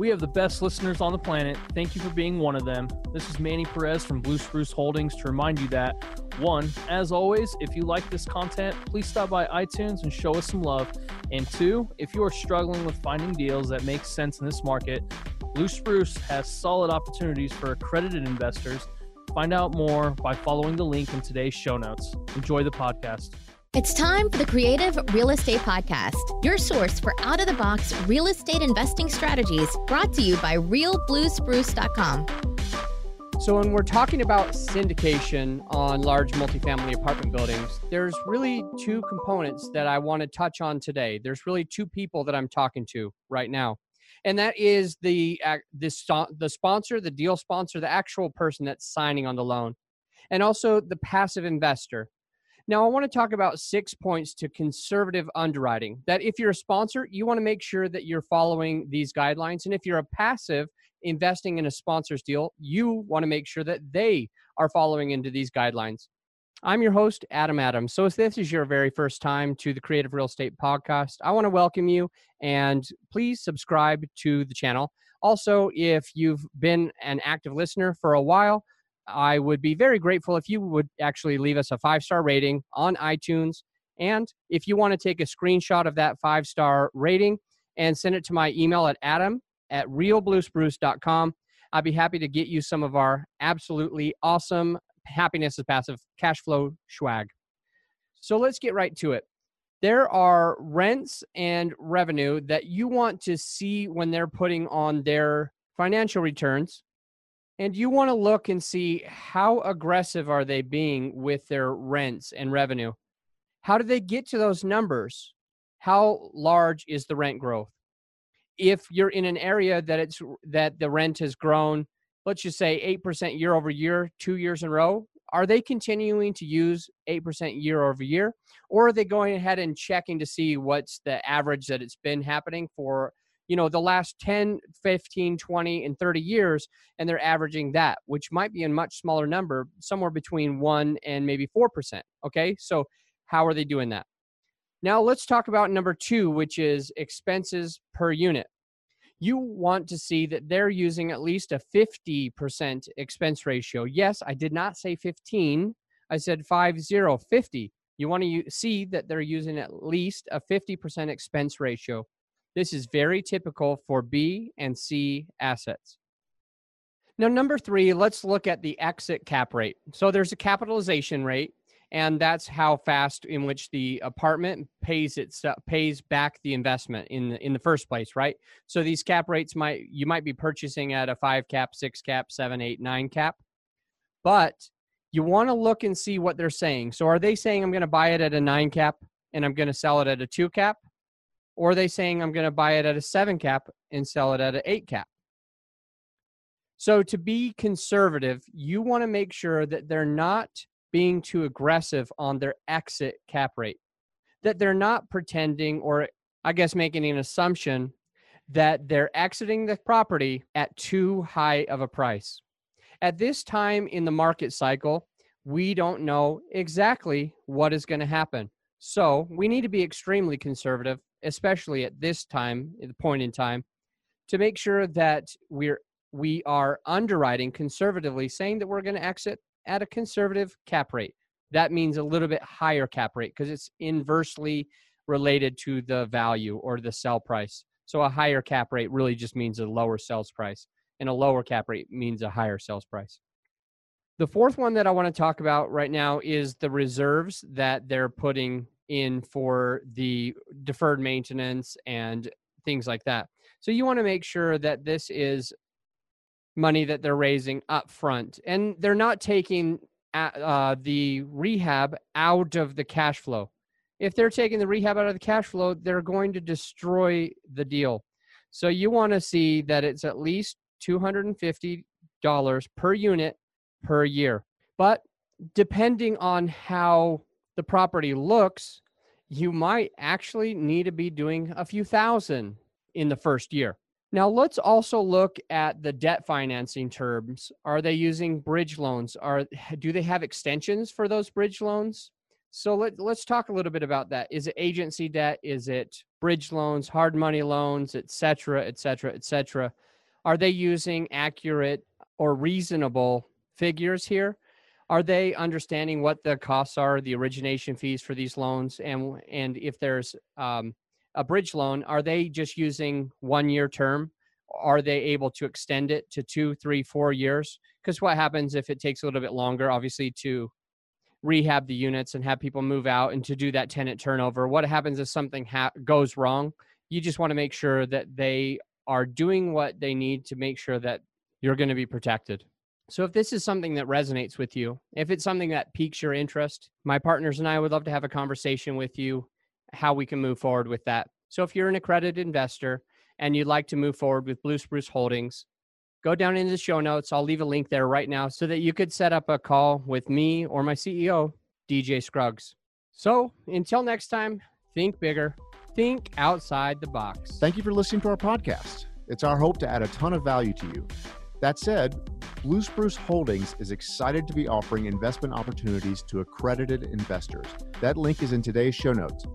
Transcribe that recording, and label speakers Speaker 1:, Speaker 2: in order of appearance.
Speaker 1: We have the best listeners on the planet. Thank you for being one of them. This is Manny Perez from Blue Spruce Holdings to remind you that, one, as always, if you like this content, please stop by iTunes and show us some love. And two, if you are struggling with finding deals that make sense in this market, Blue Spruce has solid opportunities for accredited investors. Find out more by following the link in today's show notes. Enjoy the podcast.
Speaker 2: It's time for the Creative Real Estate Podcast, your source for out of the box real estate investing strategies brought to you by realbluespruce.com.
Speaker 3: So, when we're talking about syndication on large multifamily apartment buildings, there's really two components that I want to touch on today. There's really two people that I'm talking to right now. And that is the the, the sponsor, the deal sponsor, the actual person that's signing on the loan, and also the passive investor now, I want to talk about six points to conservative underwriting. That if you're a sponsor, you want to make sure that you're following these guidelines. And if you're a passive investing in a sponsor's deal, you want to make sure that they are following into these guidelines. I'm your host, Adam Adams. So, if this is your very first time to the Creative Real Estate Podcast, I want to welcome you and please subscribe to the channel. Also, if you've been an active listener for a while, I would be very grateful if you would actually leave us a five star rating on iTunes. And if you want to take a screenshot of that five star rating and send it to my email at adam at realbluespruce.com, I'd be happy to get you some of our absolutely awesome happiness is passive cash flow swag. So let's get right to it. There are rents and revenue that you want to see when they're putting on their financial returns and you want to look and see how aggressive are they being with their rents and revenue? How do they get to those numbers? How large is the rent growth? If you're in an area that it's that the rent has grown let's just say 8% year over year two years in a row are they continuing to use 8% year over year? Or are they going ahead and checking to see what's the average that it's been happening for you know the last 10 15 20 and 30 years and they're averaging that which might be a much smaller number somewhere between 1 and maybe 4% okay? So how are they doing that? Now let's talk about number 2 which is expenses per unit. You want to see that they're using at least a 50% expense ratio. Yes i did not say 15 i said 50 50 you want to see that they're using at least a 50% expense ratio this is very typical for B and C assets. Now, number three, let's look at the exit cap rate. So there's a capitalization rate, and that's how fast in which the apartment pays its pays back the investment in the, in the first place, right? So these cap rates might you might be purchasing at a five cap, six cap, seven, eight, nine cap, but you want to look and see what they're saying. So are they saying I'm going to buy it at a nine cap and I'm going to sell it at a two cap? Or are they saying I'm going to buy it at a seven cap and sell it at an eight cap? So to be conservative, you want to make sure that they're not being too aggressive on their exit cap rate, that they're not pretending or I guess making an assumption that they're exiting the property at too high of a price. At this time in the market cycle, we don't know exactly what is going to happen. So we need to be extremely conservative especially at this time, at the point in time, to make sure that we're we are underwriting conservatively, saying that we're going to exit at a conservative cap rate. That means a little bit higher cap rate because it's inversely related to the value or the sell price. So a higher cap rate really just means a lower sales price, and a lower cap rate means a higher sales price. The fourth one that I want to talk about right now is the reserves that they're putting in for the deferred maintenance and things like that. So you want to make sure that this is money that they're raising up front and they're not taking uh, the rehab out of the cash flow. If they're taking the rehab out of the cash flow, they're going to destroy the deal. So you want to see that it's at least $250 per unit per year. But depending on how the property looks, you might actually need to be doing a few thousand in the first year. Now, let's also look at the debt financing terms. Are they using bridge loans? Are do they have extensions for those bridge loans? So let, let's talk a little bit about that. Is it agency debt? Is it bridge loans, hard money loans, et cetera, et cetera, et cetera? Are they using accurate or reasonable figures here? Are they understanding what the costs are, the origination fees for these loans, and and if there's um, a bridge loan, are they just using one year term? Are they able to extend it to two, three, four years? Because what happens if it takes a little bit longer, obviously, to rehab the units and have people move out and to do that tenant turnover? What happens if something ha- goes wrong? You just want to make sure that they are doing what they need to make sure that you're going to be protected. So, if this is something that resonates with you, if it's something that piques your interest, my partners and I would love to have a conversation with you how we can move forward with that. So, if you're an accredited investor and you'd like to move forward with Blue Spruce Holdings, go down into the show notes. I'll leave a link there right now so that you could set up a call with me or my CEO, DJ Scruggs. So, until next time, think bigger, think outside the box.
Speaker 4: Thank you for listening to our podcast. It's our hope to add a ton of value to you. That said, Blue Spruce Holdings is excited to be offering investment opportunities to accredited investors. That link is in today's show notes.